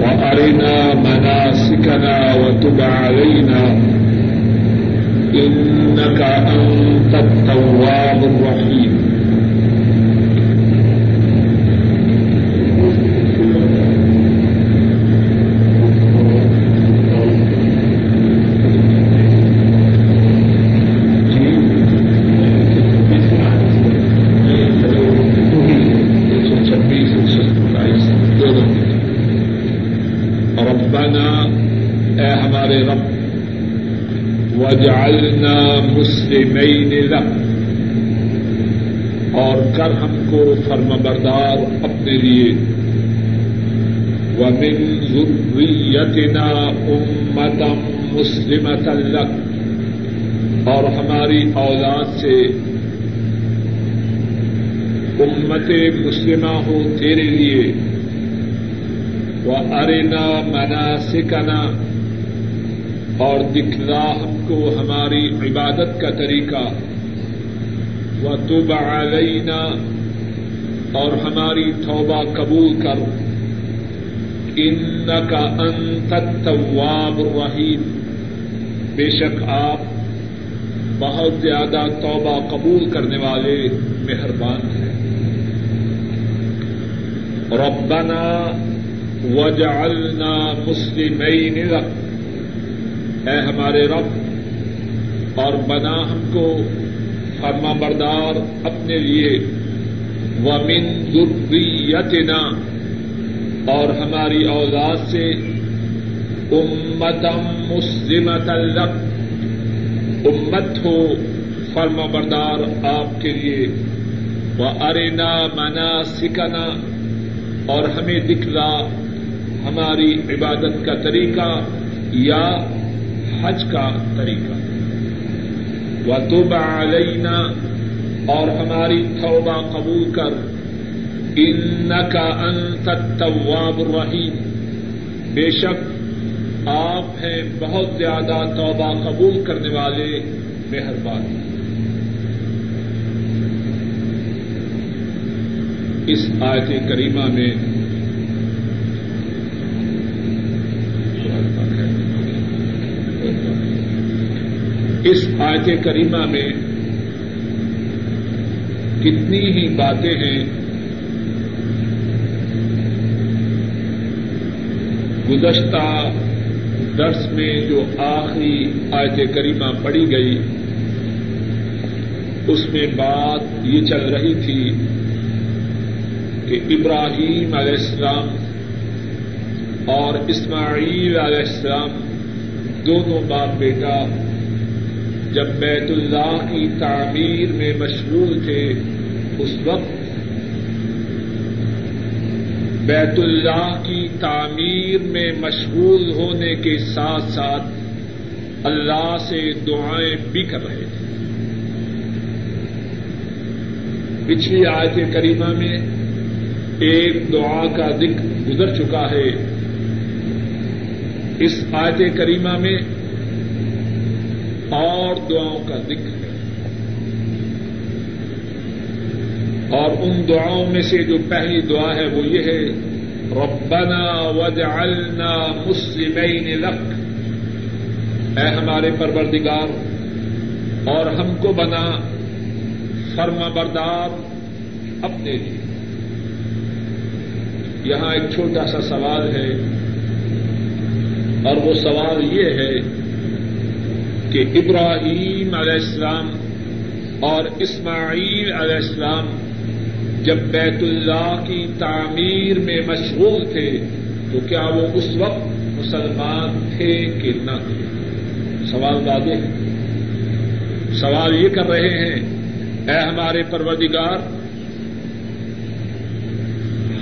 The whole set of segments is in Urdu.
وأرنا مناسكنا وتب علينا. إنك أنت التواب الرحيم. مسلمین لک اور کر ہم کو فرم بردار اپنے لیے۔ ومن ذریتنا امتا مسلمتا لک اور ہماری اولاد سے امت مسلمہ ہو تیرے لیے۔ وہ ارنا مناسکنا۔ اور دکھلا کو ہماری عبادت کا طریقہ۔ و تب علینا اور ہماری توبہ قبول کر۔ ان کا انت التواب الرحیم بے شک آپ بہت زیادہ توبہ قبول کرنے والے مہربان ہیں۔ ربنا وجعلنا مسلمین لک اے ہمارے رب اور بنا ہم کو فرما بردار اپنے لیے. ومن ذریتنا اور ہماری اولاد سے امتم مسلمت لک. امت ہو فرما بردار آپ کے لیے. وہ ارنا منا سکنا اور ہمیں دکھلا ہماری عبادت کا طریقہ یا حج کا طریقہ. و توبہ علینا اور ہماری توبہ قبول کر ان کا انت التواب الرحیم۔ بے شک آپ ہیں بہت زیادہ توبہ قبول کرنے والے مہربان۔ اس آیت کریمہ میں اس آیت کریمہ میں کتنی ہی باتیں ہیں۔ گزشتہ درس میں جو آخری آیت کریمہ پڑی گئی، اس میں بات یہ چل رہی تھی کہ ابراہیم علیہ السلام اور اسماعیل علیہ السلام دونوں باپ بیٹا جب بیت اللہ کی تعمیر میں مشغول تھے، اس وقت بیت اللہ کی تعمیر میں مشغول ہونے کے ساتھ ساتھ اللہ سے دعائیں بھی کر رہے تھے۔ پچھلی آیت کریمہ میں ایک دعا کا ذکر گزر چکا ہے۔ اس آیت کریمہ میں اور دعاؤں کا ذکر ہے اور ان دعاؤں میں سے جو پہلی دعا ہے وہ یہ ہے، ربنا وجعلنا مسلمین لک۔ اے ہمارے پروردگار، اور ہم کو بنا فرما بردار اپنے لیے۔ یہاں ایک چھوٹا سا سوال ہے، اور وہ سوال یہ ہے کہ ابراہیم علیہ السلام اور اسماعیل علیہ السلام جب بیت اللہ کی تعمیر میں مشغول تھے، تو کیا وہ اس وقت مسلمان تھے کہ نہ؟ تھے سوال واضح ہے۔ سوال یہ کر رہے ہیں، اے ہمارے پروردگار،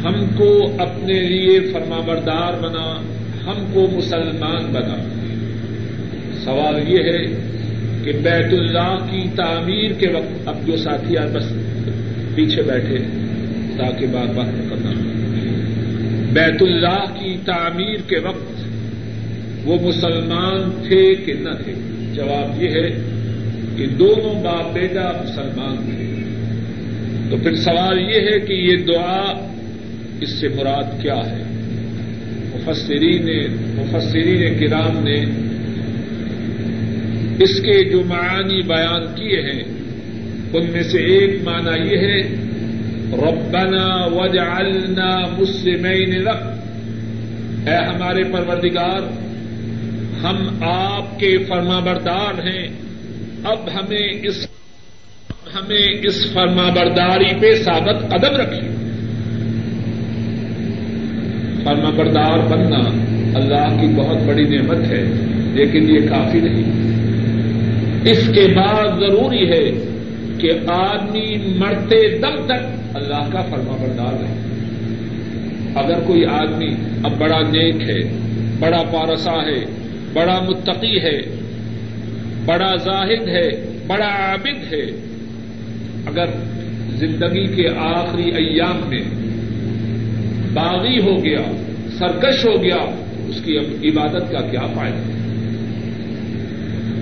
ہم کو اپنے لیے فرما بردار بنا، ہم کو مسلمان بنا۔ سوال یہ ہے کہ بیت اللہ کی تعمیر کے وقت اب جو ساتھی آئے بس پیچھے بیٹھے تاکہ بات بات کرنا۔ بیت اللہ کی تعمیر کے وقت وہ مسلمان تھے کہ نہ تھے؟ جواب یہ ہے کہ دونوں باپ بیٹا مسلمان تھے۔ تو پھر سوال یہ ہے کہ یہ دعا اس سے مراد کیا ہے؟ مفسرین مفسرین کرام نے اس کے جو معانی بیان کیے ہیں، ان میں سے ایک معنی یہ ہے، ربنا وجعلنا مسلمین لک۔ اے ہمارے پروردگار، ہم آپ کے فرما بردار ہیں۔ اب ہمیں اس ہمیں اس فرما برداری پہ ثابت قدم رکھیے۔ فرما بردار بننا اللہ کی بہت بڑی نعمت ہے، لیکن یہ کافی نہیں۔ اس کے بعد ضروری ہے کہ آدمی مرتے دم تک اللہ کا فرما بردار رہے۔ اگر کوئی آدمی اب بڑا نیک ہے، بڑا پارسا ہے، بڑا متقی ہے، بڑا زاہد ہے، بڑا عابد ہے، اگر زندگی کے آخری ایام میں باغی ہو گیا، سرکش ہو گیا، اس کی عبادت کا کیا فائدہ؟ ہے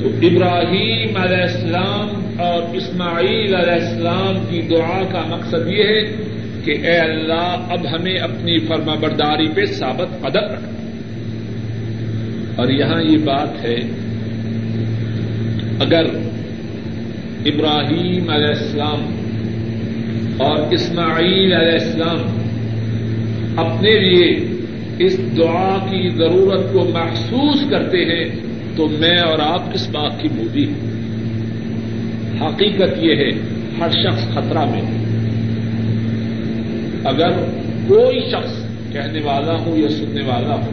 تو ابراہیم علیہ السلام اور اسماعیل علیہ السلام کی دعا کا مقصد یہ ہے کہ اے اللہ، اب ہمیں اپنی فرما برداری پہ ثابت قدم رکھنا اور یہاں یہ بات ہے، اگر ابراہیم علیہ السلام اور اسماعیل علیہ السلام اپنے لیے اس دعا کی ضرورت کو محسوس کرتے ہیں تو میں اور آپ کس بات کی موبی ہیں؟ حقیقت یہ ہے، ہر شخص خطرہ میں اگر کوئی شخص کہنے والا ہو یا سننے والا ہو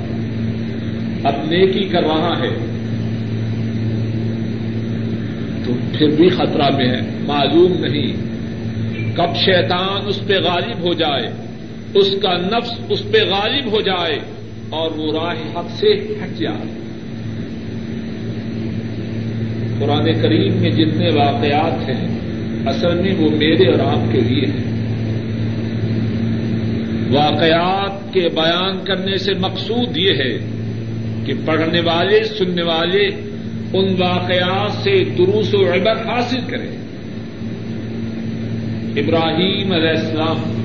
اب نیکی کر رہا ہے، تو پھر بھی خطرہ میں ہے۔ معلوم نہیں کب شیطان اس پہ غالب ہو جائے، اس کا نفس اس پہ غالب ہو جائے اور وہ راہ حق سے ہٹ جائے۔ قرآن کریم میں جتنے واقعات ہیں، اصل میں وہ میرے اور آپ کے لیے ہیں۔ واقعات کے بیان کرنے سے مقصود یہ ہے کہ پڑھنے والے، سننے والے ان واقعات سے دروس و عبر حاصل کریں۔ ابراہیم علیہ السلام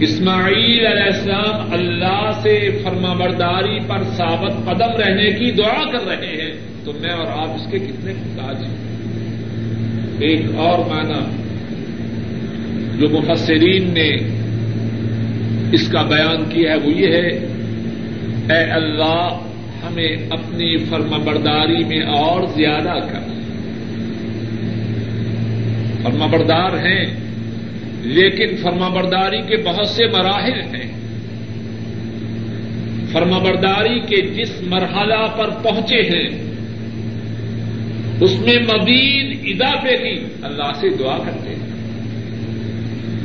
اسماعیل علیہ السلام اللہ سے فرما برداری پر ثابت قدم رہنے کی دعا کر رہے ہیں۔ تو میں اور آپ اس کے کتنے محتاج ہیں؟ ایک اور معنی جو مفسرین نے اس کا بیان کیا ہے وہ یہ ہے، اے اللہ، ہمیں اپنی فرما برداری میں اور زیادہ کر۔ فرما بردار ہیں۔ لیکن فرما برداری کے بہت سے مراحل ہیں۔ فرما برداری کے جس مرحلہ پر پہنچے ہیں، اس میں مزید اضافے کی اللہ سے دعا کرتے ہیں۔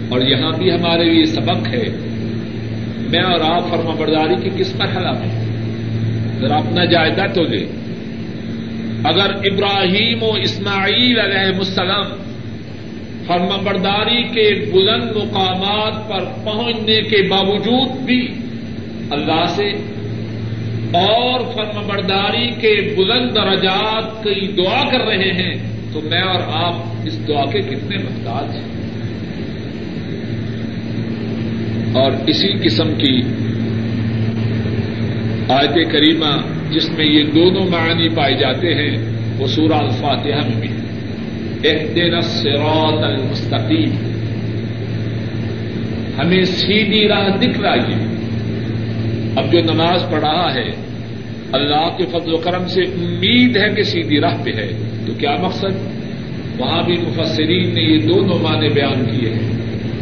اور یہاں بھی ہمارے لیے سبق ہے، میں اور آپ فرما برداری کی کس مرحلہ میں ذرا اپنا جائزہ تو لے اگر ابراہیم و اسماعیل علیہ السلام فرما برداری کے بلند مقامات پر پہنچنے کے باوجود بھی اللہ سے اور فرما برداری کے بلند درجات کی دعا کر رہے ہیں، تو میں اور آپ اس دعا کے کتنے محتاج ہیں؟ اور اسی قسم کی آیت کریمہ جس میں یہ دونوں معنی پائے جاتے ہیں، وہ سورہ الفاتحہ میں بھی اہدنا الصراط المستقیم ہمیں سیدھی راہ دکھ رہی ہے۔ اب جو نماز پڑھ رہا ہے، اللہ کے فضل و کرم سے امید ہے کہ سیدھی راہ پہ ہے۔ تو کیا مقصد؟ وہاں بھی مفسرین نے یہ دونوں معنی بیان کیے ہیں۔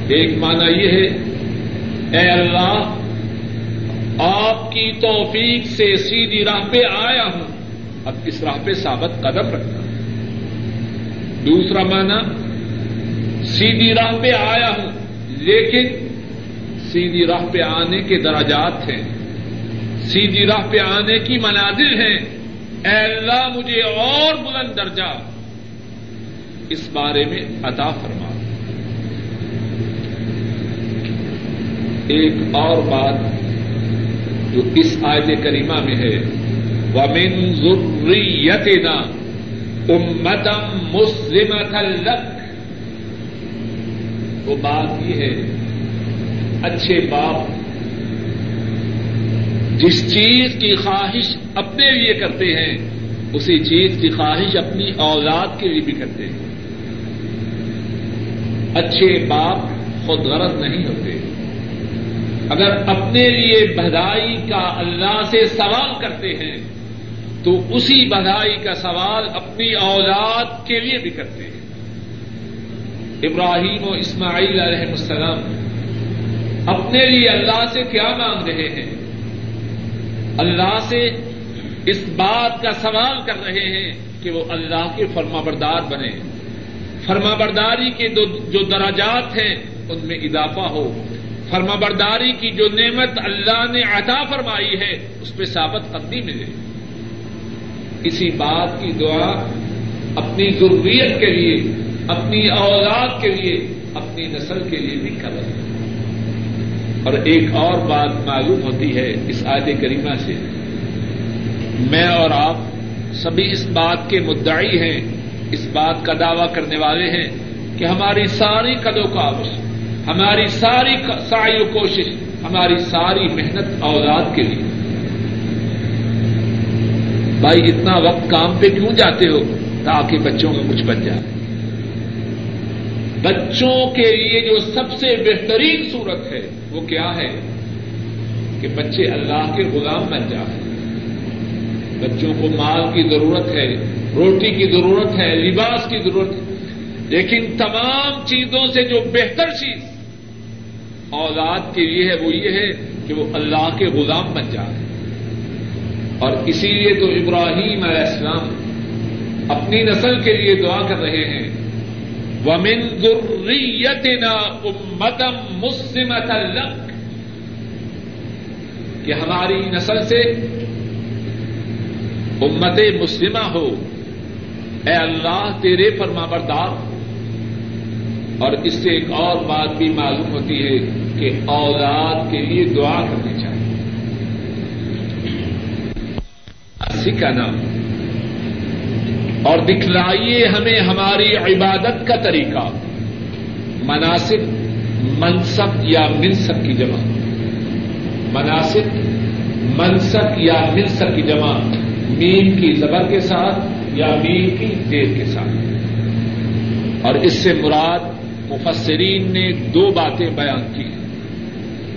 ایک معنی یہ ہے، اے اللہ، آپ کی توفیق سے سیدھی راہ پہ آیا ہوں۔ اب اس راہ پہ ثابت قدم رکھنا۔ دوسرا معنی سیدھی راہ پہ آیا ہوں۔ لیکن سیدھی راہ پہ آنے کے دراجات ہیں۔ سیدھی راہ پہ آنے کی منازل ہیں۔ اے اللہ، مجھے اور بلند درجہ۔ اس بارے میں عطا فرما۔ ایک اور بات جو اس آیت کریمہ میں ہے۔ ومن ذریتنا امتم مسلمت لک۔ وہ بات یہ ہے، اچھے باپ، جس چیز کی خواہش اپنے لیے کرتے ہیں، اسی چیز کی خواہش اپنی اولاد کے لیے بھی کرتے ہیں۔ اچھے باپ خود غرض نہیں ہوتے۔ اگر اپنے لیے بدائی کا اللہ سے سوال کرتے ہیں تو اسی بدائی کا سوال اپنی اولاد کے لیے بھی کرتے ہیں۔ ابراہیم و اسماعیل علیہ السلام اپنے لیے اللہ سے کیا مانگ رہے ہیں؟ اللہ سے اس بات کا سوال کر رہے ہیں کہ وہ اللہ کے فرما بردار بنے۔ فرما برداری کے جو دراجات ہیں، ان میں اضافہ ہو۔ فرما برداری کی جو نعمت اللہ نے عطا فرمائی ہے، اس پہ ثابت قدمی ملے۔ اسی بات کی دعا اپنی ضروریت کے لیے، اپنی اولاد کے لیے، اپنی نسل کے لیے بھی کر رہے ہیں اور ایک اور بات معلوم ہوتی ہے اس آیت کریمہ سے۔ میں اور آپ سبھی اس بات کے مدعی ہیں، اس بات کا دعوی کرنے والے ہیں کہ ہماری ساری قدو کاوش ہماری ساری ساری و کوشش، ہماری ساری محنت اولاد کے لیے۔ بھائی اتنا وقت کام پہ کیوں جاتے ہو؟ تاکہ بچوں میں کچھ بن جائے۔ بچوں کے لیے جو سب سے بہترین صورت ہے، وہ کیا ہے؟ کہ بچے اللہ کے غلام بن جائیں۔ بچوں کو مال کی ضرورت ہے، روٹی کی ضرورت ہے، لباس کی ضرورت ہے۔ لیکن تمام چیزوں سے جو بہتر چیز اولاد کے لیے ہے، وہ یہ ہے کہ وہ اللہ کے غلام بن جائے اور اسی لیے تو ابراہیم علیہ السلام اپنی نسل کے لیے دعا کر رہے ہیں۔ ومن ذریتنا امتم مسلمت لک کہ ہماری نسل سے امت مسلمہ ہو۔ اے اللہ، تیرے فرما بردار۔ اور اس سے ایک اور بات بھی معلوم ہوتی ہے کہ اولاد کے لیے دعا کرنی چاہیے۔ سکھانا اور دکھلائیے ہمیں ہماری عبادت کا طریقہ۔ مناسب، منصب یا منصب کی جمع۔ مناسب، منصب یا منصب کی جمع۔ میم کی زبر کے ساتھ یا میم کی دیر کے ساتھ۔ اور اس سے مراد مفسرین نے دو باتیں بیان کی۔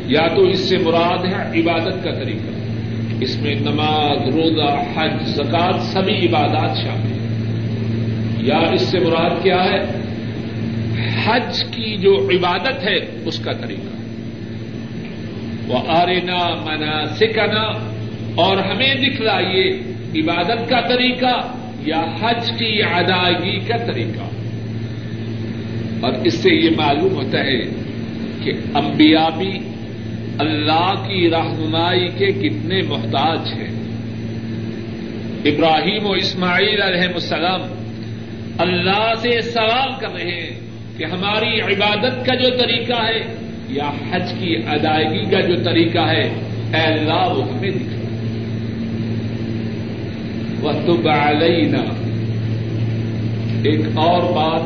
یا تو اس سے مراد ہے عبادت کا طریقہ۔ اس میں نماز، روزہ، حج، زکات، سبھی عبادات شامل ہیں۔ یا اس سے مراد کیا ہے؟ حج کی جو عبادت ہے، اس کا طریقہ۔ وہ آرنا منا سکھنا اور ہمیں دکھلائیے عبادت کا طریقہ یا حج کی ادائیگی کا طریقہ۔ اور اس سے یہ معلوم ہوتا ہے کہ انبیاء بھی اللہ کی رہنمائی کے کتنے محتاج ہیں۔ ابراہیم و اسماعیل علیہ السلام اللہ سے سوال کر رہے ہیں کہ ہماری عبادت کا جو طریقہ ہے یا حج کی ادائیگی کا جو طریقہ ہے، اے اللہ، وہ ہمیں دکھا۔ وہ تو علینا ایک اور بات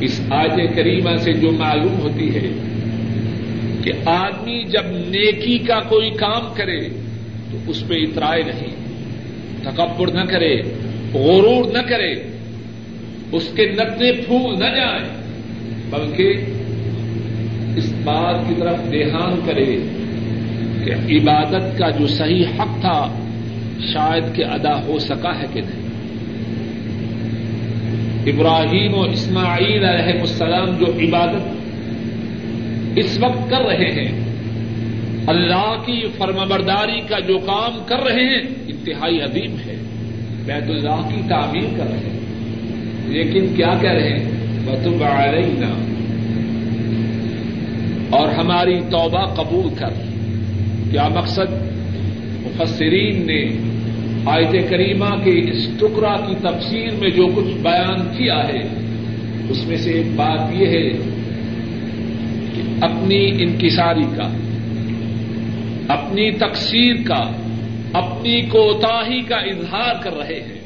اس آج کریمہ سے جو معلوم ہوتی ہے کہ آدمی جب نیکی کا کوئی کام کرے تو اس پہ اترائے نہیں، تکبر نہ کرے، غرور نہ کرے، اس کے نتنے پھول نہ جائیں، بلکہ اس بات کی طرف دھیان کرے کہ عبادت کا جو صحیح حق تھا، شاید کہ ادا ہو سکا ہے کہ نہیں۔ ابراہیم و اسماعیل علیہ السلام جو عبادت اس وقت کر رہے ہیں۔ اللہ کی فرمبرداری کا جو کام کر رہے ہیں، انتہائی عظیم ہے۔ بیت اللہ کی تعمیر کر رہے ہیں۔ لیکن کیا کہہ رہے ہیں؟ بتب علینا اور ہماری توبہ قبول کر۔ کیا مقصد؟ مفسرین نے آیت کریمہ کے اس ٹکڑا کی تفسیر میں جو کچھ بیان کیا ہے، اس میں سے ایک بات یہ ہے اپنی انکساری کا، اپنی تقسیر کا، اپنی کوتاہی کا اظہار کر رہے ہیں۔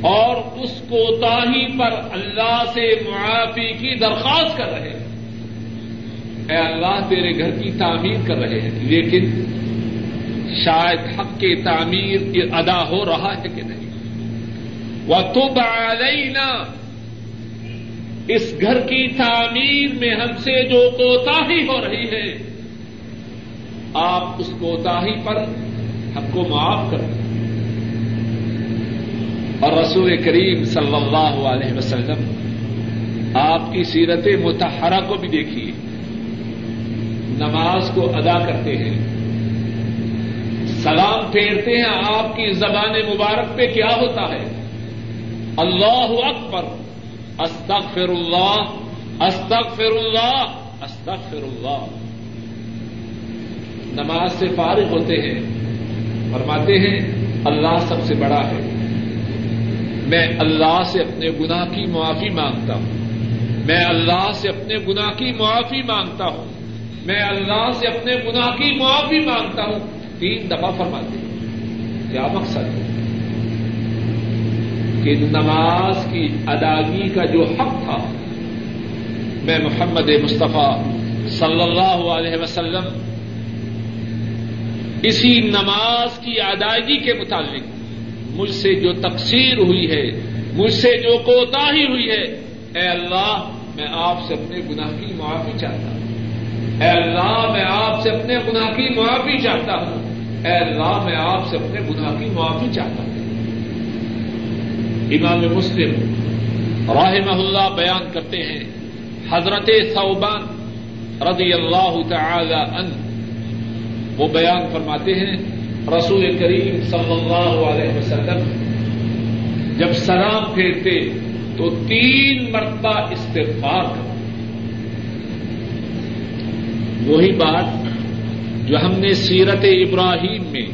اور اس کوتاہی پر اللہ سے معافی کی درخواست کر رہے ہیں۔ اے اللہ، تیرے گھر کی تعمیر کر رہے ہیں، لیکن شاید حق کے تعمیر ادا ہو رہا ہے کہ نہیں۔ وہ تو اس گھر کی تعمیر میں ہم سے جو کوتاہی ہو رہی ہے، آپ اس کوتاہی پر ہم کو معاف کر اور رسول کریم صلی اللہ علیہ وسلم، آپ کی سیرت متحرہ کو بھی دیکھیے۔ نماز کو ادا کرتے ہیں۔ سلام پھیرتے ہیں آپ کی زبان مبارک پہ، کیا ہوتا ہے؟ اللہ اکبر۔ استغفر اللہ استغفر اللہ استغفر اللہ نماز سے فارغ ہوتے ہیں، فرماتے ہیں، اللہ سب سے بڑا ہے۔ میں اللہ سے اپنے گناہ کی معافی مانگتا ہوں۔ میں اللہ سے اپنے گناہ کی معافی مانگتا ہوں۔ میں اللہ سے اپنے گناہ کی معافی مانگتا ہوں۔ تین دفعہ فرماتے ہیں۔ کیا مقصد ہے؟ کہ نماز کی ادائیگی کا جو حق تھا، میں محمد مصطفیٰ صلی اللہ علیہ وسلم اسی نماز کی ادائیگی کے متعلق مجھ سے جو تقسیر ہوئی ہے، مجھ سے جو کوتاہی ہوئی ہے، اے اللہ، میں آپ سے اپنے گناہ کی معافی چاہتا ہوں۔ اے اللہ، میں آپ سے اپنے گناہ کی معافی چاہتا ہوں۔ اے اللہ، میں آپ سے اپنے گناہ کی معافی چاہتا ہوں۔ امام مسلم راہ اللہ بیان کرتے ہیں، حضرت صوبان رضی اللہ تعالی ان وہ بیان فرماتے ہیں، رسول کریم صلی اللہ علیہ وسلم، جب سلام پھیرتے تو تین مرتبہ استغفار کرتے۔ وہی بات جو ہم نے سیرت ابراہیم میں،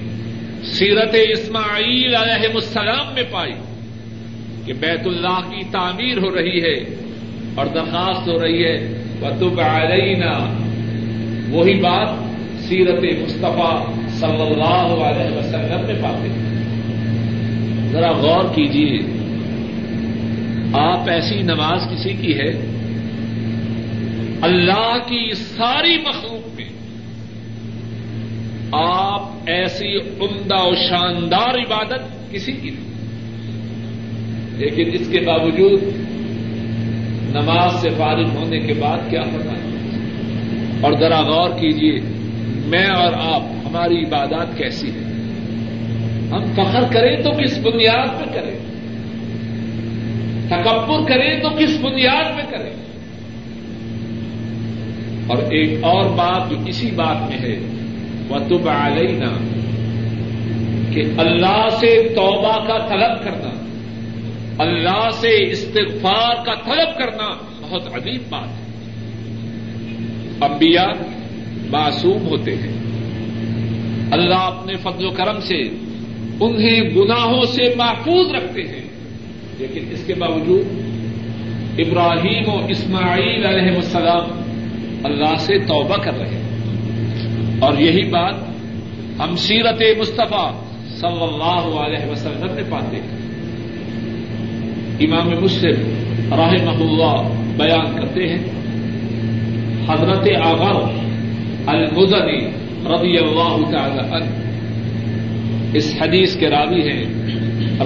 سیرت اسماعیل علیہ السلام میں پائی۔ کہ بیت اللہ کی تعمیر ہو رہی ہے اور درخواست ہو رہی ہے وطب علینا وہی بات سیرت مصطفیٰ صلی اللہ علیہ وسلم میں پاتے ہیں ذرا غور کیجیے آپ ایسی نماز کسی کی ہے؟ اللہ کی ساری مخلوق میں۔ آپ ایسی عمدہ و شاندار عبادت کسی کی نہیں۔ لیکن اس کے باوجود نماز سے فارغ ہونے کے بعد کیا ہوتا ہے اور ذرا غور کیجیے میں اور آپ، ہماری عبادات کیسی ہے ہم فخر کریں تو کس بنیاد پہ کریں؟ تکبر کریں تو کس بنیاد پہ کریں؟ اور ایک اور بات جو اسی بات میں ہے وہ تب علینا کہ اللہ سے توبہ کا طلب کرنا۔ اللہ سے استغفار کا طلب کرنا بہت عجیب بات ہے۔ انبیاء معصوم ہوتے ہیں۔ اللہ اپنے فضل و کرم سے انہیں گناہوں سے محفوظ رکھتے ہیں۔ لیکن اس کے باوجود ابراہیم و اسماعیل علیہ السلام اللہ سے توبہ کر رہے ہیں۔ اور یہی بات ہم سیرت مصطفیٰ صلی اللہ علیہ وسلم میں پاتے ہیں۔ امام مسلم راہ اللہ بیان کرتے ہیں۔ حضرت آغر المزنی رضی اللہ تعالی عنہ۔ اس حدیث کے راوی ہیں۔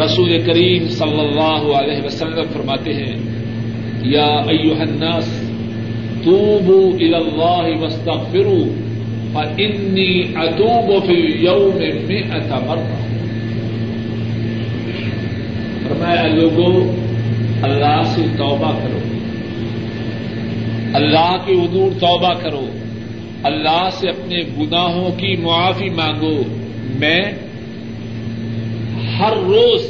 رسول کریم صلی اللہ علیہ وسلم فرماتے ہیں، یا ایوہ الناس توبوا الى اللہ واستغفروا فانی اتوب فی اليوم مئة مرہ فرمایا لوگوں اللہ سے توبہ کرو۔ اللہ کے حضور توبہ کرو۔ اللہ سے اپنے گناہوں کی معافی مانگو۔ میں ہر روز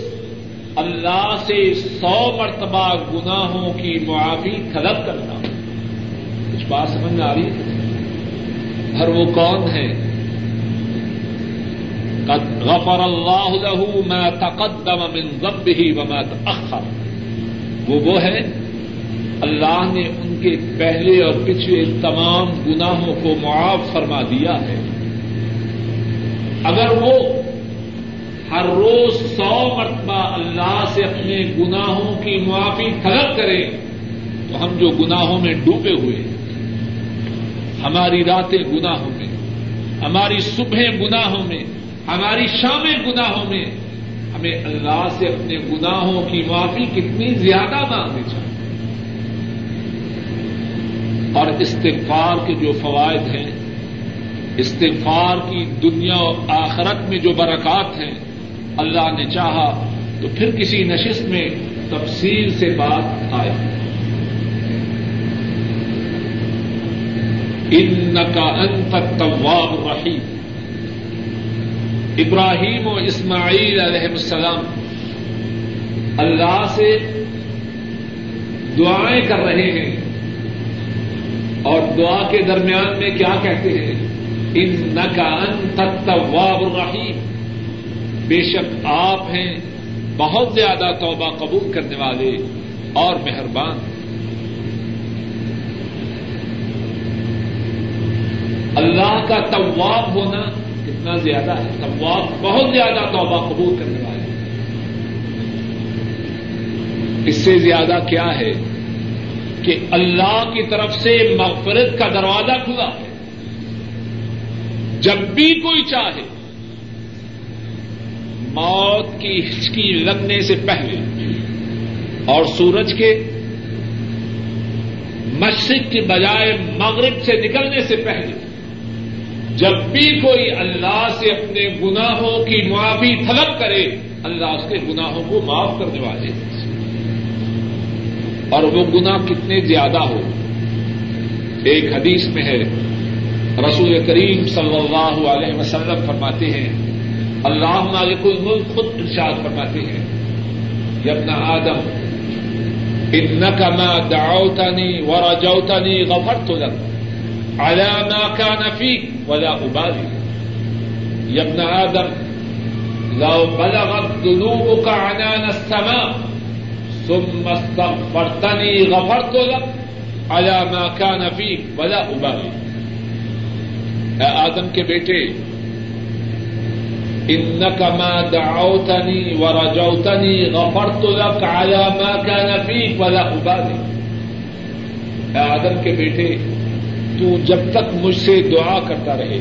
اللہ سے سو مرتبہ گناہوں کی معافی طلب کرتا ہوں۔ کچھ بات سمجھ میں آ رہی ہر وہ کون ہے؟ غفر اللہ له ما تقدم من ذنبه وما تأخر۔ وہ وہ ہے، اللہ نے ان کے پہلے اور پچھلے تمام گناہوں کو معاف فرما دیا ہے۔ اگر وہ ہر روز سو مرتبہ اللہ سے اپنے گناہوں کی معافی طلب کرے، تو ہم جو گناہوں میں ڈوبے ہوئے، ہماری راتیں گناہوں میں، ہماری صبح گناہوں میں، ہماری شامیں گناہوں میں ہمیں اللہ سے اپنے گناہوں کی معافی کتنی زیادہ مانگنی چاہیے۔ اور استغفار کے جو فوائد ہیں، استغفار کی دنیا و آخرت میں جو برکات ہیں، اللہ نے چاہا تو پھر کسی نشست میں تفصیل سے بات آئے۔ ان کا انت طواب رحیم ابراہیم و اسماعیل علیہ السلام اللہ سے دعائیں کر رہے ہیں اور دعا کے درمیان میں کیا کہتے ہیں؟ ان کا انت الرحیم۔ بے شک آپ ہیں بہت زیادہ توبہ قبول کرنے والے اور مہربان۔ اللہ کا طواب ہونا کتنا زیادہ ہے طواب بہت زیادہ توبہ قبول کرنے والے اس سے زیادہ کیا ہے کہ اللہ کی طرف سے مغفرت کا دروازہ کھلا ہے۔ جب بھی کوئی چاہے، موت کی ہچکی لگنے سے پہلے اور سورج کے مشرق کی بجائے مغرب سے نکلنے سے پہلے جب بھی کوئی اللہ سے اپنے گناہوں کی معافی طلب کرے، اللہ اس کے گناہوں کو معاف کرنے والے اور وہ گناہ کتنے زیادہ ہو۔ ایک حدیث میں ہے، رسول کریم صلی اللہ علیہ وسلم فرماتے ہیں، اللہ مالک الملک خود ارشاد فرماتے ہیں یبنا آدم ان ما دعوتنی ورجوتنی غفرت لك على ما كان فيك ولا ابالي يا ابن آدم، لو بلغت ذنوبك عنان السماء، ثم استغفرتني غفرت لك، على ما كان فيك، ولا ابالي اے آدم کے بیٹے ان کما دعوتنی و رجوتنی غفرت لك على ما كان فيك، ولا ابالي اے آدم کے بیٹے تو جب تک مجھ سے دعا کرتا رہے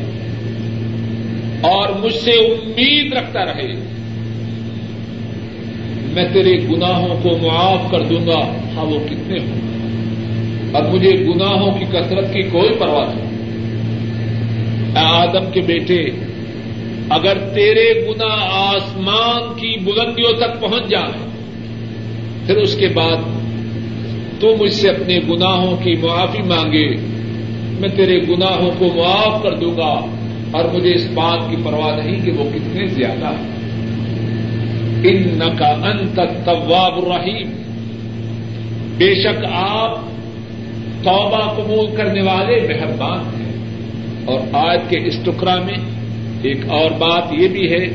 اور مجھ سے امید رکھتا رہے، میں تیرے گناہوں کو معاف کر دوں گا۔ ہاں وہ کتنے ہوں۔ اور مجھے گناہوں کی کثرت کی کوئی پرواہ نہیں۔ آدم کے بیٹے، اگر تیرے گنا آسمان کی بلندیوں تک پہنچ جائے پھر اس کے بعد تو مجھ سے اپنے گناہوں کی معافی مانگے۔ میں تیرے گناہوں کو معاف کر دوں گا، اور مجھے اس بات کی پرواہ نہیں کہ وہ کتنے زیادہ ہیں۔ ان کا انت طواب الرحیم۔ بے شک آپ توبہ قبول کرنے والے مہربان ہیں۔ اور آج کے اس ٹکڑا میں ایک اور بات یہ بھی ہے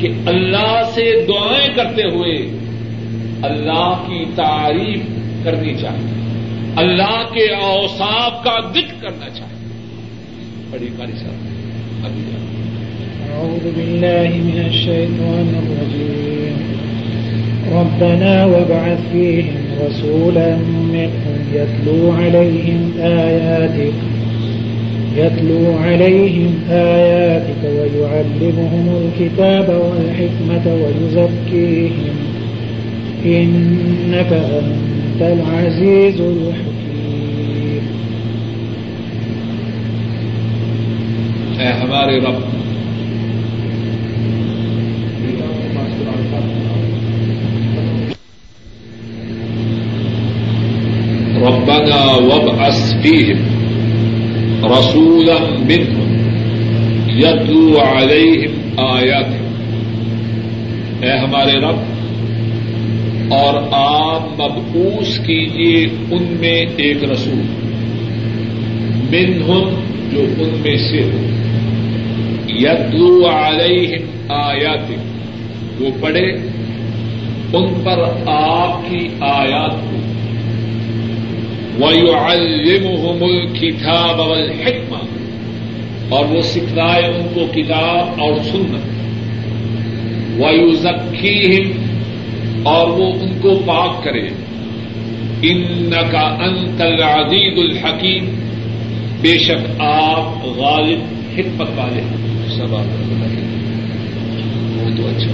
کہ اللہ سے دعائیں کرتے ہوئے اللہ کی تعریف کرنی چاہیے۔ اللہ کے اوساف کا ذکر کرنا چاہیے۔ بڑی باری صاحب ابھی۔ أعوذ بالله من الشيطان الرجيم۔ ربنا وابعث فيهم رسولا منهم يتلو عليهم آياتك۔ يتلو عليهم آياتك ويعلمهم الكتاب والحكمة ويزكيهم۔ إنك أنت العزيز الحكيم اے ہمارے رب. ربنا وابعث فيهم رسولا منهم يتلو عليهم آياتك اے ہمارے رب اور آپ مبعوث کیجیے ان میں ایک رسول، منہم جو ان میں سے ہو۔ یتلو علیہم آیات وہ پڑھے، ان پر آپ کی آیات کو وَيُعَلِّمُهُمُ الْكِتَابَ وَالْحِكْمَةِ اور وہ سکھلائے ان کو کتاب اور سنت۔ وَيُزَكِّيهِمْ اور وہ ان کو پاک کرے۔ إِنَّكَ أَنْتَ الْعَزِيزُ الْحَكِيمُ بے شک آپ غالب، حکمت والے ہیں۔ سوال وہ تو اچھا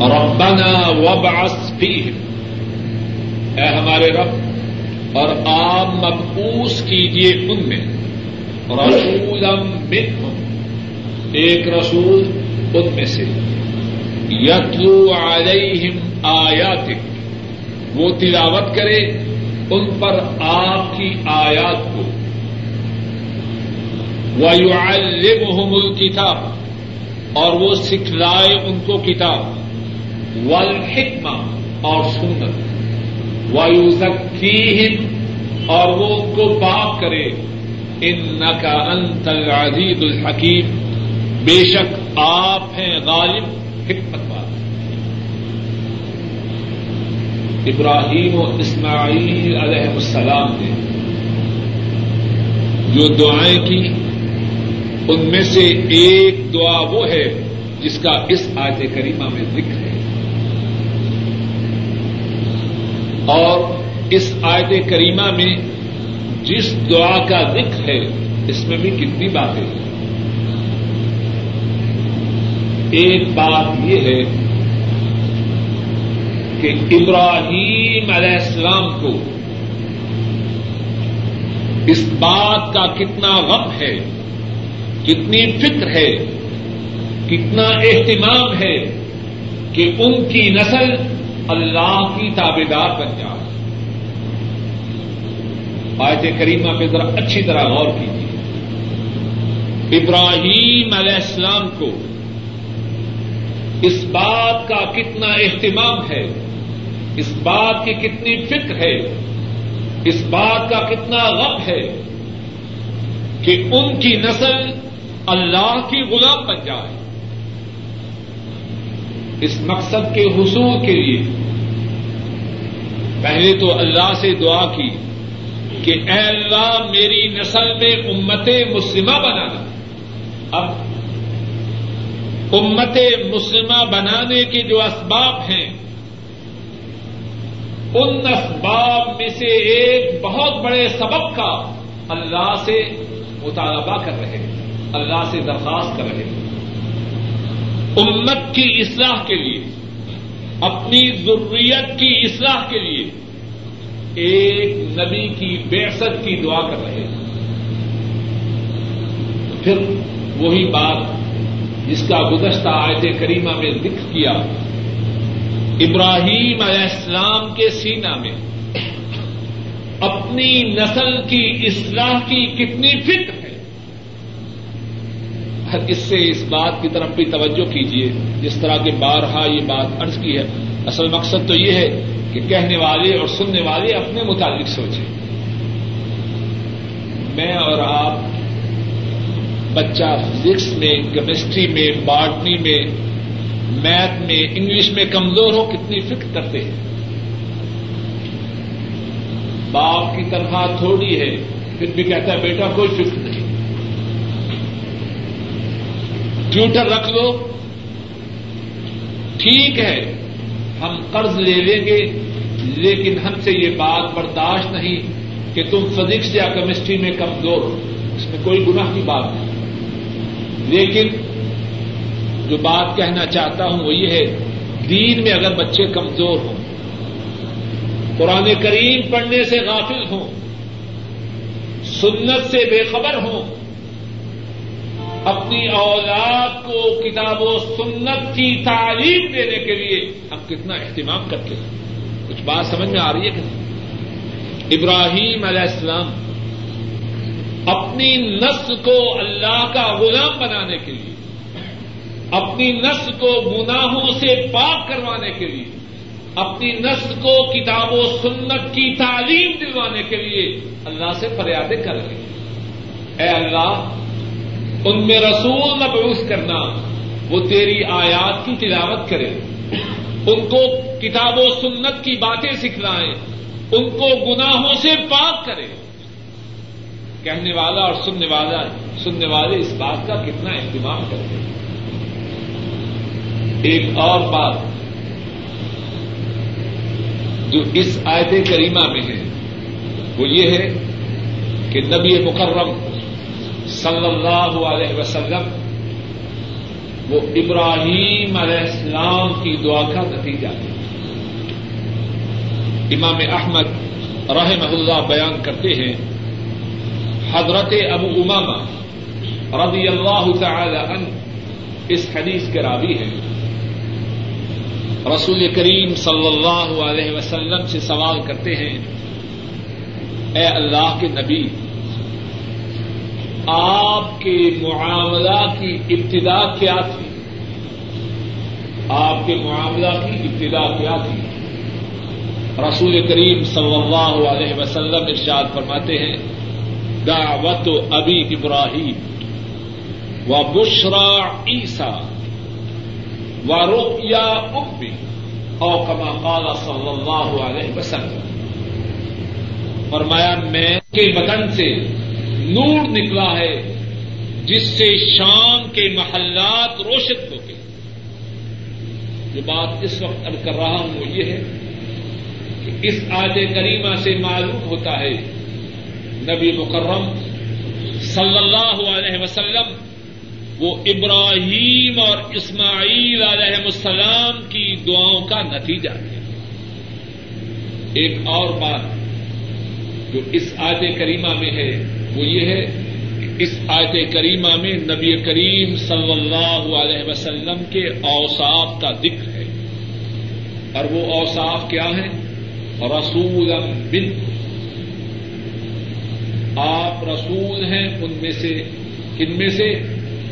ربنا وبعث فيهم اے ہمارے رب، اور آپ مبعوث کیجیے ان میں۔ رسولا منهم ایک رسول ان میں سے۔ یتلو علیہم آیاتک۔ وہ تلاوت کرے ان پر آپ کی آیات کو۔ وَيُعَلِّمُهُمُ الْكِتَابَ اور وہ سکھلائے ان کو کتاب۔ والحکمہ اور سنت۔ وَيُزَكِّيهِمْ اور وہ ان کو پاک کرے۔ انَّكَ أَنْتَ الْعَزِيزُ الْحَكِيمُ بے شک آپ ہیں غالب حکمت والے۔ ابراہیم و اسماعیل علیہ السلام نے جو دعائیں کی، ان میں سے ایک دعا وہ ہے جس کا اس آیت کریمہ میں ذکر ہے۔ اور اس آیت کریمہ میں جس دعا کا ذکر ہے، اس میں بھی کتنی باتیں ہیں۔ ایک بات یہ ہے کہ ابراہیم علیہ السلام کو اس بات کا کتنا غم ہے، کتنی فکر ہے، کتنا اہتمام ہے کہ ان کی نسل اللہ کی تابے دار بن جائے۔ آیت کریمہ پہ ذرا اچھی طرح غور کیجیے۔ ابراہیم علیہ السلام کو اس بات کا کتنا اہتمام ہے؟ اس بات کی کتنی فکر ہے؟ اس بات کا کتنا غم ہے کہ ان کی نسل اللہ کی غلام بن جائے۔ اس مقصد کے حصول کے لیے پہلے تو اللہ سے دعا کی کہ اے اللہ میری نسل میں امت مسلمہ بنانا۔ اب امت مسلمہ بنانے کے جو اسباب ہیں، ان اسباب میں سے ایک بہت بڑے سبب کا اللہ سے مطالبہ کر رہے ہیں، اللہ سے درخواست کر رہے ہیں۔ امت کی اصلاح کے لیے، اپنی ضروریت کی اصلاح کے لیے ایک نبی کی بےسط کی دعا کر رہے ہیں۔ پھر وہی بات جس کا گزشتہ آیت کریمہ میں ذکر کیا، ابراہیم علیہ السلام کے سینا میں، اپنی نسل کی اصلاح کی کتنی فکر ہے۔ اس سے اس بات کی طرف بھی توجہ کیجیے جس طرح کے بارہا یہ بات عرض کی ہے۔ اصل مقصد تو یہ ہے کہ کہنے والے اور سننے والے اپنے متعلق سوچیں۔ میں اور آپ بچہ فزکس میں، کیمسٹری میں، باٹنی میں، میتھ میں، انگلش میں کمزور ہو، کتنی فکر کرتے ہیں؟ باپ کی تنخواہ تھوڑی ہے، پھر بھی کہتا ہے، بیٹا، کوئی فکر نہیں۔ ٹیوٹر رکھ لو۔ ٹھیک ہے، ہم قرض لے لیں گے، لیکن ہم سے یہ بات برداشت نہیں کہ تم فزکس یا کیمسٹری میں کمزور ہو۔ اس میں کوئی گناہ کی بات نہیں۔ لیکن جو بات کہنا چاہتا ہوں وہ یہ ہے، دین میں اگر بچے کمزور ہوں، قرآن کریم پڑھنے سے غافل ہوں، سنت سے بے خبر ہوں، اپنی اولاد کو کتاب و سنت کی تعلیم دینے کے لیے ہم کتنا اہتمام کرتے ہیں۔ کچھ بات سمجھ میں آ رہی ہے کہ ابراہیم علیہ السلام اپنی نسل کو اللہ کا غلام بنانے کے لیے، اپنی نسل کو گناہوں سے پاک کروانے کے لیے، اپنی نسل کو کتاب و سنت کی تعلیم دلوانے کے لیے اللہ سے فریادیں کر رہے اے اللہ، ان میں رسول مبعوث کرنا، وہ تیری آیات کی تلاوت کرے ان کو کتاب و سنت کی باتیں سکھلائیں۔ ان کو گناہوں سے پاک کرے کہنے والا اور سننے والا سننے والے اس بات کا کتنا اہتمام کرتے ہیں۔ ایک اور بات جو اس آیت کریمہ میں ہے، وہ یہ ہے کہ نبی مکرم صلی اللہ علیہ وسلم وہ ابراہیم علیہ السلام کی دعا کا نتیجہ ہے امام احمد رحم اللہ بیان کرتے ہیں حضرت ابو اماما رضی اللہ تعالی عنہ اس حدیث کے راوی ہیں۔ رسول کریم صلی اللہ علیہ وسلم سے سوال کرتے ہیں، اے اللہ کے نبی، آپ کے معاملہ کی ابتدا کیا تھی؟ آپ کے معاملہ کی ابتدا کیا تھی؟ رسول کریم صلی اللہ علیہ وسلم ارشاد فرماتے ہیں دعوت ابی ابراہیم و بشرا عیسا و رویا ابی او کما قال صلی اللہ علیہ وسلم۔ فرمایا، میں کے بدن سے نور نکلا ہے، جس سے شام کے محلات روشن ہو گئے۔ جو بات اس وقت اب کر رہا ہوں، وہ یہ ہے کہ اس آج کریمہ سے معلوم ہوتا ہے نبی مکرم صلی اللہ علیہ وسلم، وہ ابراہیم اور اسماعیل علیہ السلام کی دعاؤں کا نتیجہ ہے ایک اور بات جو اس آیت کریمہ میں ہے، وہ یہ ہے کہ اس آیت کریمہ میں نبی کریم صلی اللہ علیہ وسلم کے اوصاف کا ذکر ہے۔ اور وہ اوصاف کیا ہیں؟ رسول بن آپ رسول ہیں ان میں سے، کن میں سے؟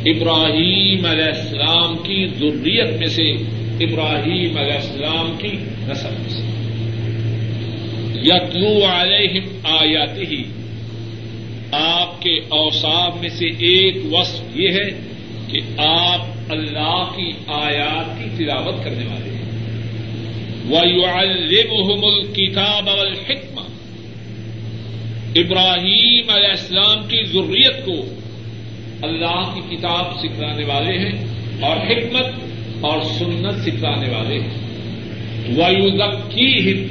ابراہیم علیہ السلام کی ضروریت میں سے، ابراہیم علیہ السلام کی نسل میں سے۔ یتلو علیہم آیات ہی آپ کے اوساب میں سے ایک وصف یہ ہے کہ آپ اللہ کی آیات کی تلاوت کرنے والے ہیں۔ وَيُعَلِّمُهُمُ الْكِتَابَ وَالْحِكْمَةَ۔ ابراہیم علیہ السلام کی ضروریت کو اللہ کی کتاب سکھلانے والے ہیں اور حکمت اور سنت سکھلانے والے ہیں۔ وَيُذَكِّيهِمْ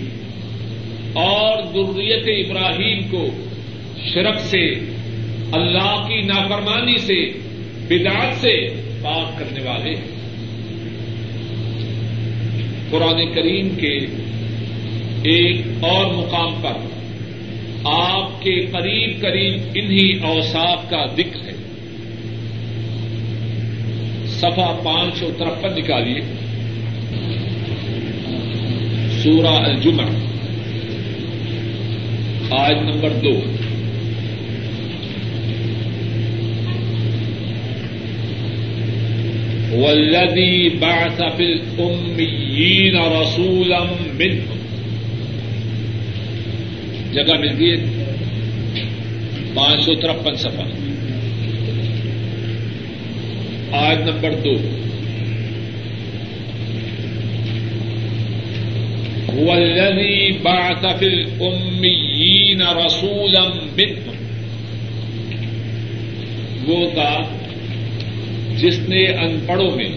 اور ضروریت ابراہیم کو شرک سے، اللہ کی نافرمانی سے، بدعت سے پاک کرنے والے ہیں۔ قرآن کریم کے ایک اور مقام پر آپ کے قریب قریب انہی اوساف کا ذکر ہے۔ سفا پانچ سو ترپن نکالیے۔ سورہ الجمع آج نمبر دو۔ والذي بعث في الأميين رسولا منهم جگہ ملتی ہے پانچ سو ترپن سفر آج نمبر دو۔ والذي بعث في الأميين رسولا منهم۔ وہ ذات جس نے ان پڑھوں میں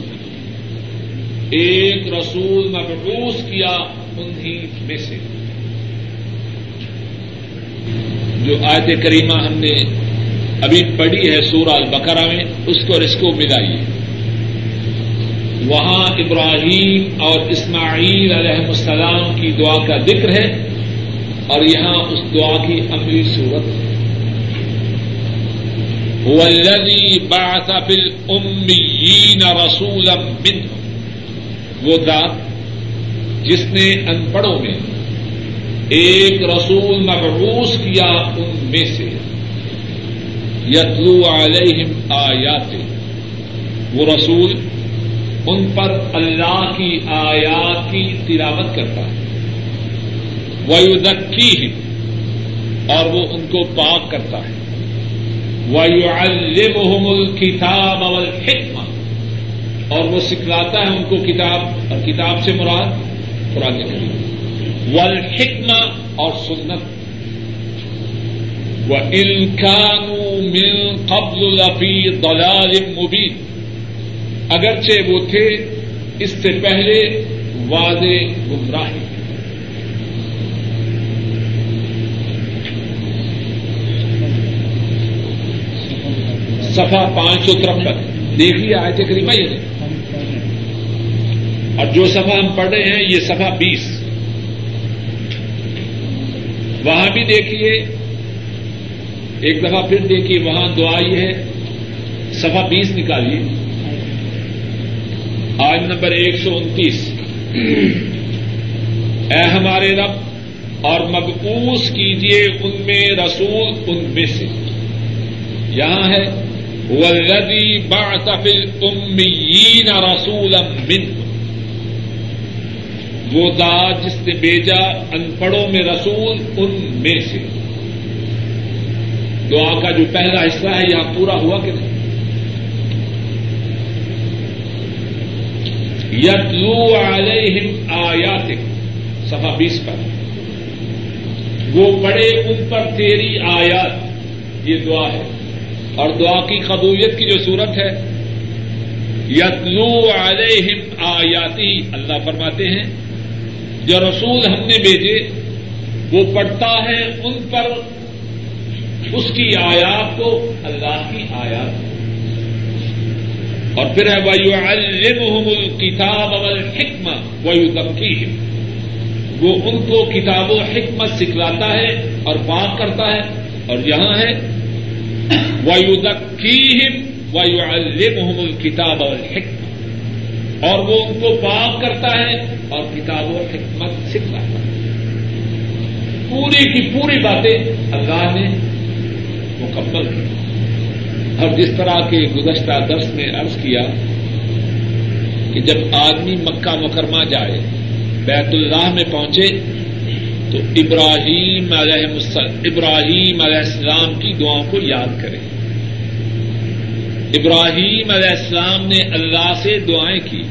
ایک رسول مبعوث کیا انہی میں سے۔ جو آیت کریمہ ہم نے ابھی پڑھی ہے سورہ البقرہ میں، اس کو اور اس کو ملائیے وہاں ابراہیم اور اسماعیل علیہ السلام کی دعا کا ذکر ہے اور یہاں اس دعا کی عملی صورت ہے۔ والذی بعث فی الامیین رسولا منهم وہ ذات جس نے ان پڑھوں میں ایک رسول مبعوث کیا ان میں سے۔ یتلو علیہم آیات وہ رسول ان پر اللہ کی آیات کی تلاوت کرتا ہے۔ ویودکی ہے اور وہ ان کو پاک کرتا ہے۔ وَيُعَلِّمُهُمُ الْكِتَابَ وَالْحِكْمَةَ اور وہ سکھلاتا ہے ان کو کتاب، اور کتاب سے مراد قرآن کریم۔ والحکمہ اور سنت۔ وَإِن كَانُوا مِن قَبْلُ لَفِي ضَلَالٍ مُبِينٍ۔ اگرچہ وہ تھے، اس سے پہلے واضح گمراہی۔ سفا پانچ سو ترپن۔ دیکھیے آئے تھے قریبا یہ۔ اور جو سفا ہم پڑھ رہے ہیں، یہ سفا بیس۔ وہاں بھی دیکھیے، ایک دفعہ پھر دیکھیے، وہاں دعا یہ ہے سفا بیس نکالیے۔ آج نمبر ایک سو انتیس۔ اے ہمارے رب، اور مقبوس کیجیے ان میں رسول ان میں سے۔ یہاں ہے ولدی باطفل امیین رسول من وہ ذات جس نے بیجا ان پڑھوں میں رسول ان میں سے۔ دعا کا جو پہلا حصہ ہے، یہاں پورا ہوا کہ نہیں؟ یتلو علیہم آیات صفحہ بیس پر۔ وہ پڑھے ان پر تیری آیات۔ یہ دعا ہے۔ اور دعا کی قبولیت کی جو صورت ہے، یتلو علیہم آیاتی، اللہ فرماتے ہیں جو رسول ہم نے بھیجے، وہ پڑھتا ہے ان پر اس کی آیات کو، اللہ کی آیات اور پھر ہے ویو الم الکتاب اول حکم ویو دمکی وہ ان کو کتاب و حکمت سکھلاتا ہے اور بات کرتا ہے۔ اور یہاں ہے ویو دکیم ویو الم الکتاب اول حکم اور وہ ان کو پاک کرتا ہے اور کتاب و حکمت سکھلاتا ہے۔ پوری کی پوری باتیں اللہ نے مکمل کی۔ اور جس طرح کے گزشتہ درس میں عرض کیا کہ جب آدمی مکہ مکرمہ جائے، بیت اللہ میں پہنچے، تو ابراہیم علیہ ابراہیم علیہ السلام کی دعاؤں کو یاد کرے۔ ابراہیم علیہ السلام نے اللہ سے دعائیں کی۔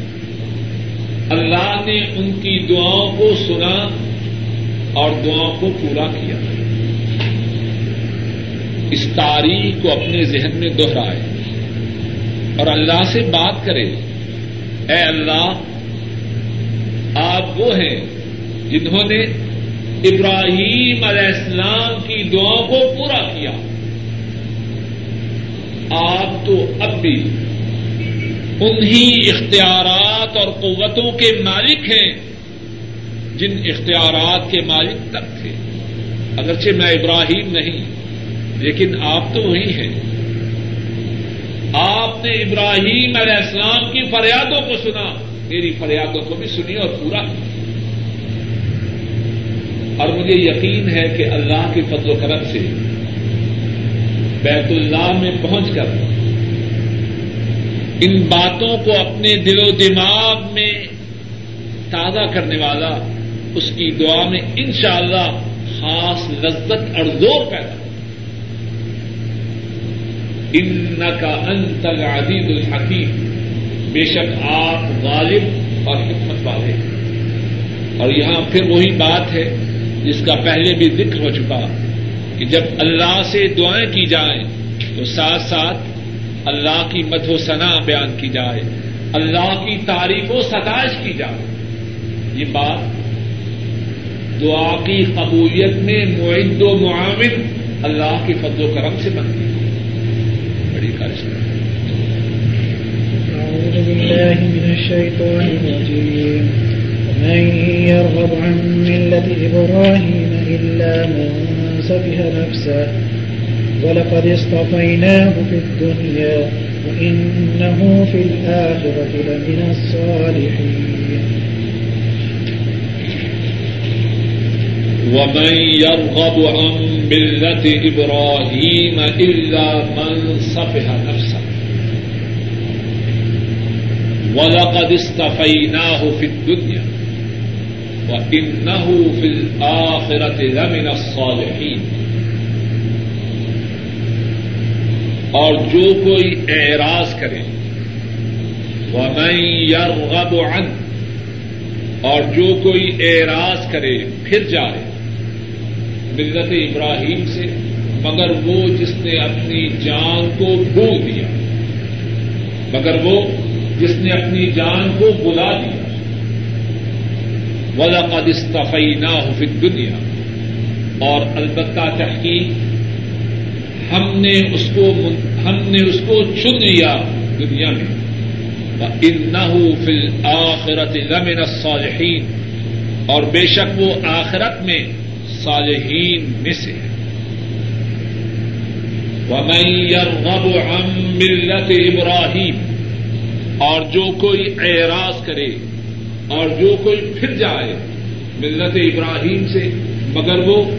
اللہ نے ان کی دعاؤں کو سنا اور دعاؤں کو پورا کیا۔ اس تاریخ کو اپنے ذہن میں دوہرائے اور اللہ سے بات کرے۔ اے اللہ، آپ وہ ہیں جنہوں نے ابراہیم علیہ السلام کی دعاؤں کو پورا کیا۔ آپ تو اب بھی انہی اختیارات اور قوتوں کے مالک ہیں جن اختیارات کے مالک تک تھے۔ اگرچہ میں ابراہیم نہیں، لیکن آپ تو وہی ہیں۔ آپ نے ابراہیم علیہ السلام کی فریادوں کو سنا۔ میری فریادوں کو بھی سنی اور پورا۔ اور مجھے یقین ہے کہ اللہ کے فضل و کرم سے بیت اللہ میں پہنچ کر ان باتوں کو اپنے دل و دماغ میں تازہ کرنے والا اس کی دعا میں انشاءاللہ خاص لذت اور زور پیدا ان کا انتل عزیز الحکیم۔ بے شک آپ غالب اور حکمت والے ہیں۔ اور یہاں پھر وہی بات ہے جس کا پہلے بھی ذکر ہو چکا۔ کہ جب اللہ سے دعائیں کی جائیں تو ساتھ ساتھ اللہ کی مد و ثنا بیان کی جائے، اللہ کی تعریف و ستائش کی جائے۔ یہ بات دعا کی قبولیت میں معد و معاون اللہ کے فضل و کرم سے بنتی ہے۔ أعوذ بالله من الشيطان الرجيم۔ يرغب عن ملة إبراهيم إلا من سفه نفسه، ولقد اصطفيناه في الدنيا، وإنه في الآخرة لمن الصالحين. ومن يرغب عن ملة إبراهيم إلا من صفح نفسه. وَلَقَدِ اسْتَفَيْنَاهُ فِي الدُّنْيَا. وَإِنَّهُ فِي الْآخِرَةِ لَمِنَ الصَّالِحِينَ۔ اور جو کوئی اعراض کرے، وَمَن يَرْغَبُ عَنْ اور جو کوئی اعراض کرے، پھر جائے۔ ملت ابراہیم سے، مگر وہ جس نے اپنی جان کو بھول دیا، مگر وہ جس نے اپنی جان کو بلا دیا۔ ولاقد استفیناہ فی دنیا اور البتہ تحقیق، ہم نے اس کو ہم نے اس کو چن لیا دنیا میں۔ انه فی الآخرت لمن الصالحین اور بے شک وہ آخرت میں صالحین میں سے ہے۔ ومن يرغب عن ملت ابراہیم اور جو کوئی اعراض کرے اور جو کوئی پھر جائے ملت ابراہیم سے، مگر وہ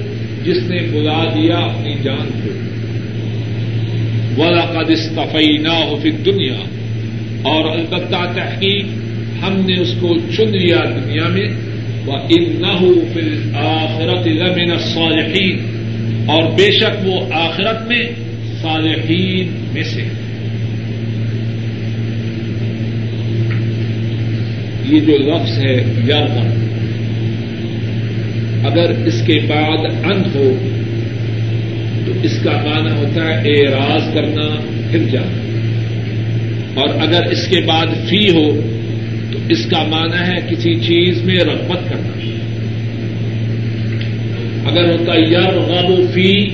جس نے بلا دیا اپنی جان کو۔ ولا قد استفینا ہو پھر دنیا اور البتہ تحقیق ہم نے اس کو چن لیا دنیا میں۔ وہ ان نہ ہو پھر آخرت لمن صالحین اور بے شک وہ آخرت میں صالحین میں سے۔ یہ جو لفظ ہے یار اگر اس کے بعد انت ہو، تو اس کا معنی ہوتا ہے اعراض کرنا، پھر جانا۔ اور اگر اس کے بعد فی ہو، تو اس کا معنی ہے کسی چیز میں رغبت کرنا۔ اگر ہوتا یار غب و فی،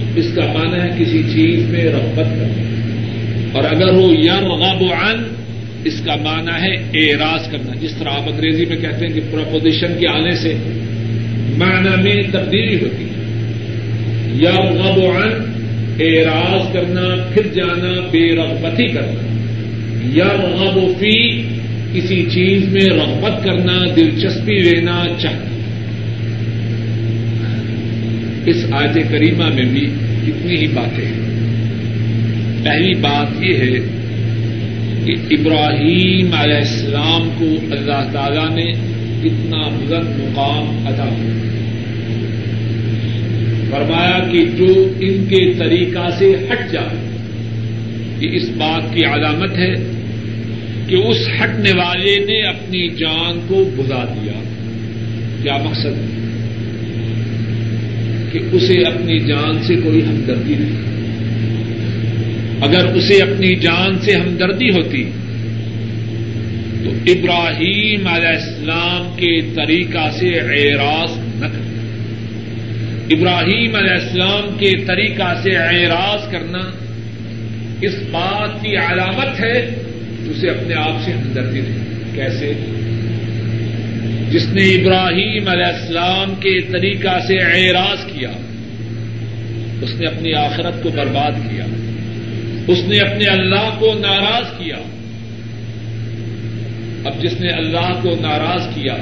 تو اس کا معنی ہے کسی چیز میں رغبت کرنا۔ اور اگر ہو یار غب و ان اس کا معنی ہے اعراض کرنا۔ جس طرح آپ انگریزی میں کہتے ہیں کہ پرپوزیشن کے آنے سے معنی میں تبدیلی ہوتی ہے۔ یا غب اعراض کرنا، پھر جانا، بے رغبتی کرنا۔ یا غب فی، کسی چیز میں رغبت کرنا، دلچسپی لینا، چاہنا۔ اس آیت کریمہ میں بھی کتنی ہی باتیں ہیں۔ پہلی بات یہ ہے کہ ابراہیم علیہ السلام کو اللہ تعالی نے کتنا بلند مقام ادا کیا۔ فرمایا کہ جو ان کے طریقہ سے ہٹ جائے، یہ اس بات کی علامت ہے کہ اس ہٹنے والے نے اپنی جان کو بلا دیا۔ کیا مقصد ہے؟ کہ اسے اپنی جان سے کوئی ہمدردی نہیں۔ اگر اسے اپنی جان سے ہمدردی ہوتی، تو ابراہیم علیہ السلام کے طریقہ سے اعراض نہ کرتا ابراہیم علیہ السلام کے طریقہ سے اعراض کرنا اس بات کی علامت ہے اسے اپنے آپ سے ہمدردی نہیں۔ کیسے؟ جس نے ابراہیم علیہ السلام کے طریقہ سے اعراض کیا، اس نے اپنی آخرت کو برباد کیا۔ اس نے اپنے اللہ کو ناراض کیا۔ اب جس نے اللہ کو ناراض کیا،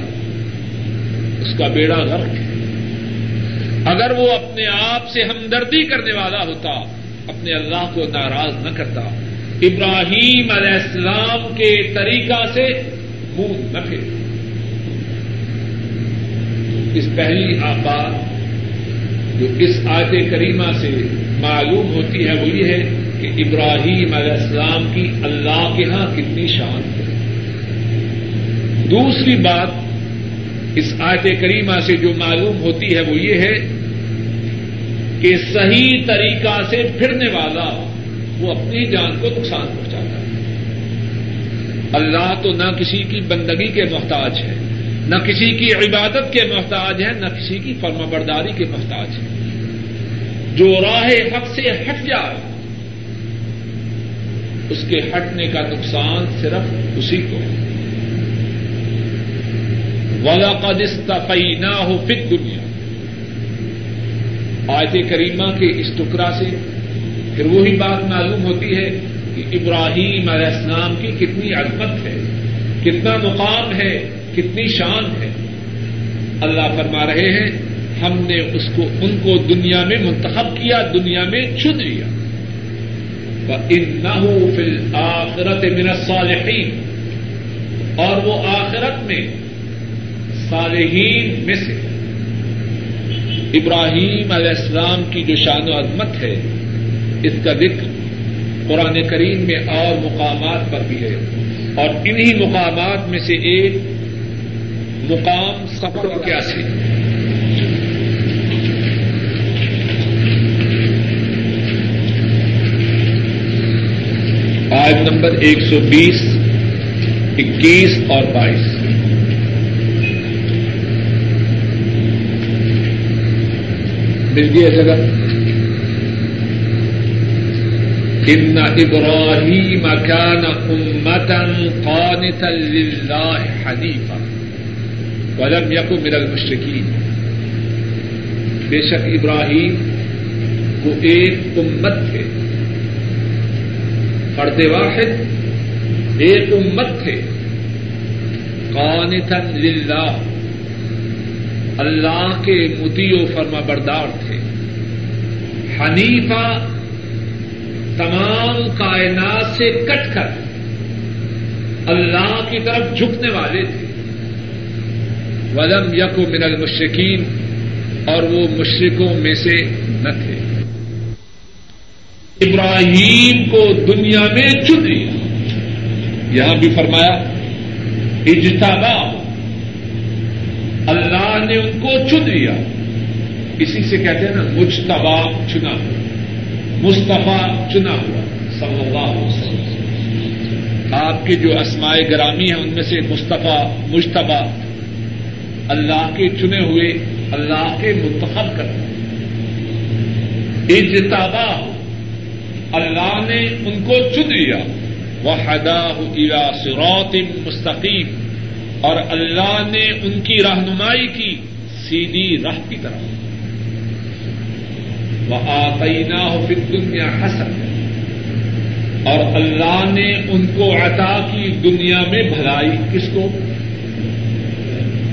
اس کا بیڑا غرق ہے۔ اگر وہ اپنے آپ سے ہمدردی کرنے والا ہوتا، اپنے اللہ کو ناراض نہ کرتا، ابراہیم علیہ السلام کے طریقہ سے منہ نہ پھر اس پہلی آباد جو اس آیت کریمہ سے معلوم ہوتی ہے، وہ یہ ہے کہ ابراہیم علیہ السلام کی اللہ کے ہاں کتنی شان ہے۔ دوسری بات اس آیت کریمہ سے جو معلوم ہوتی ہے وہ یہ ہے کہ صحیح طریقہ سے پھرنے والا وہ اپنی جان کو نقصان پہنچاتا ہے۔ اللہ تو نہ کسی کی بندگی کے محتاج ہے، نہ کسی کی عبادت کے محتاج ہے، نہ کسی کی فرما برداری کے محتاج ہے۔ جو راہ حق سے ہٹ جائے اس کے ہٹنے کا نقصان صرف اسی کو ولا قدستفینا ہو فک دنیا آیت کریمہ کے اس ٹکڑا سے پھر وہی بات معلوم ہوتی ہے کہ ابراہیم علیہ السلام کی کتنی عظمت ہے، کتنا مقام ہے، کتنی شان ہے۔ اللہ فرما رہے ہیں، ہم نے اس کو، ان کو دنیا میں منتخب کیا، دنیا میں چن لیا۔ ان فل آخرت من الصالحین اور وہ آخرت میں صالحین میں سے ابراہیم علیہ السلام کی جو شان و عظمت ہے، اس کا ذکر قرآن کریم میں اور مقامات پر بھی ہے۔ اور انہی مقامات میں سے ایک مقام سفر کیا سے ہے آج نمبر ایک سو بیس، اکیس اور بائیس۔ مل گئی جگہ ان ابراہیم كان امتا قانتا لله حنیفا، ولم يكن من المشركين بے شک ابراہیم وہ ایک امت تھے۔ فرد واحد، ایک امت تھے۔ قانتا للہ، اللہ کے متی و فرما بردار تھے۔ حنیفہ تمام کائنات سے کٹ کر اللہ کی طرف جھکنے والے تھے۔ ولم یک من المشرقین اور وہ مشرقوں میں سے نہ تھے۔ ابراہیم کو دنیا میں چن لیا۔ یہاں بھی فرمایا، اجتبا۔ اللہ نے ان کو چن لیا۔ اسی سے کہتے ہیں نا، مجتبا چنا ہوا۔ مصطفیٰ چنا ہوا۔ صلی اللہ علیہ وسلم۔ آپ کے جو اسمائے گرامی ہیں، ان میں سے مصطفیٰ مشتبہ اللہ کے چنے ہوئے، اللہ کے منتخب کر اجتبا۔ اللہ نے ان کو چن لیا۔ وہ ہدا سروت مستقیم اور اللہ نے ان کی رہنمائی کی سیدھی راہ کی طرف۔ وہ آتینا ہو فی دنیا حسن اور اللہ نے ان کو عطا کی دنیا میں بھلائی کس کو؟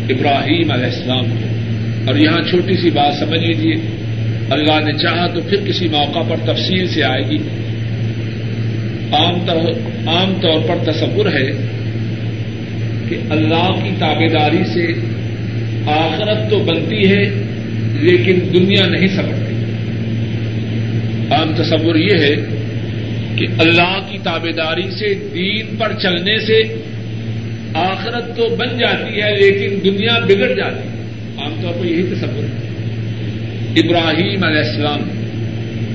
ابراہیم علیہ السلام کو۔ اور یہاں چھوٹی سی بات سمجھ لیجیے اللہ نے چاہا تو پھر کسی موقع پر تفصیل سے آئے گی۔ عام طور عام طور پر تصور ہے کہ اللہ کی تابے داری سے آخرت تو بنتی ہے، لیکن دنیا نہیں سمجھتی عام تصور یہ ہے کہ اللہ کی تابے داری سے دین پر چلنے سے آخرت تو بن جاتی ہے، لیکن دنیا بگڑ جاتی ہے۔ عام طور پر یہی تصور ہے۔ ابراہیم علیہ السلام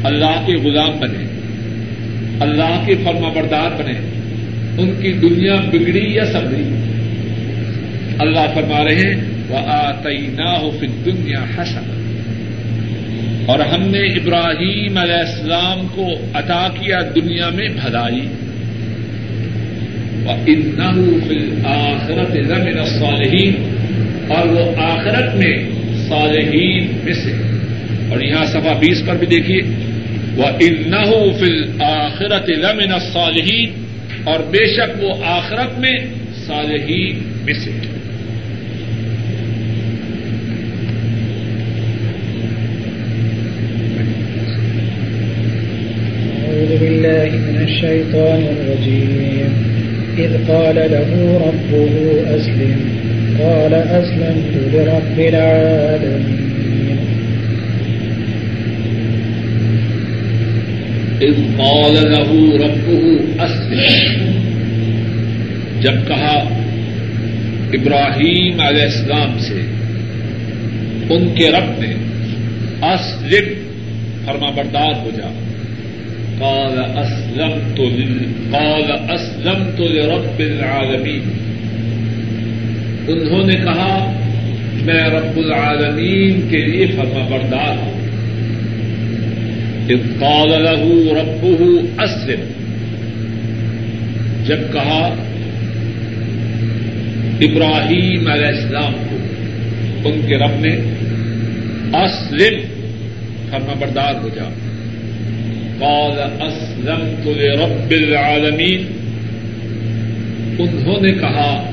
اللہ کے غلام بنے، اللہ کے فرما بردار بنے، ان کی دنیا بگڑی یا سبری اللہ فرما رہے وہ آئی نہ ہو پھر دنیا حسن اور ہم نے ابراہیم علیہ السلام کو عطا کیا دنیا میں بھلائی۔ ان آخرت زمین صالحین اور وہ آخرت میں صالحین میں سے۔ اور یہاں سفا بیس پر بھی دیکھیے وہ ان فل آخرت لمن صالحین اور بے شک وہ آخرت میں صالحین میں سے۔ بالله من الشيطان الرجيم۔ إذ قال له ربه أسلم۔ قال أسلمت لرب العالمين۔ إذ قال له ربه أسلم جب کہا، ابراہیم علیہ السلام سے، ان کے رب نے اسلم، فرما بردار ہو جا۔ قال اسلمت قال اسلمت لرب العالمین۔ انہوں نے کہا، میں رب العالمین کے لیے فرما بردار ہوں۔ قال له ربه اسلم۔ جب کہا، ابراہیم علیہ السلام کو ان کے رب نے اسلم، فرما بردار ہو جا۔ قال، اسلمت لرب العالمین۔ انہوں نے کہا،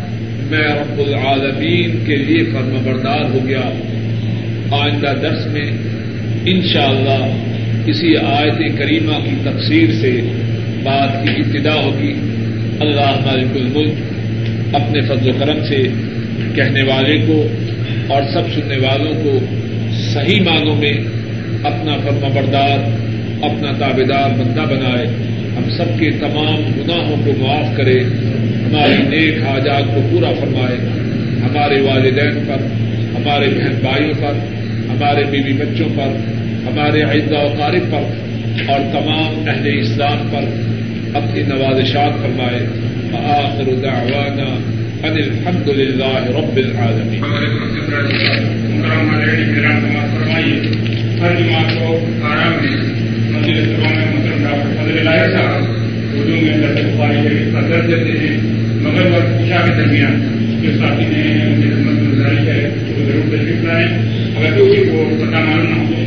میں رب العالمین کے لیے فرما بردار ہو گیا۔ آئندہ درس میں انشاءاللہ کسی آیت کریمہ کی تفسیر سے بات کی ابتدا ہوگی۔ اللہ مالک الملک اپنے فضل و کرم سے کہنے والے کو اور سب سننے والوں کو صحیح معنوں میں اپنا فرما بردار، اپنا تابے دار بندہ بنائے۔ ہم سب کے تمام گناہوں کو معاف کرے۔ ہماری نیک حاجات کو پورا فرمائے۔ ہمارے والدین پر، ہمارے بہن بھائیوں پر، ہمارے بیوی بچوں پر ہمارے عزا و قارب پر اور تمام اہل اسلام پر اپنی نوازشات فرمائے آخر دعوانا ان الحمد للہ رب العالمین۔ ہر جماعت کو آرام میں میں مسلم ڈاکٹر فضل لائے صاحب اردو میں درد دیتے ہیں مگر وقت عشاء کے درمیان جو ساتھی نے ان کی خدمت ہے وہ ضرور تشریف لائیں اگر کسی کو پتہ معلوم نہ ہو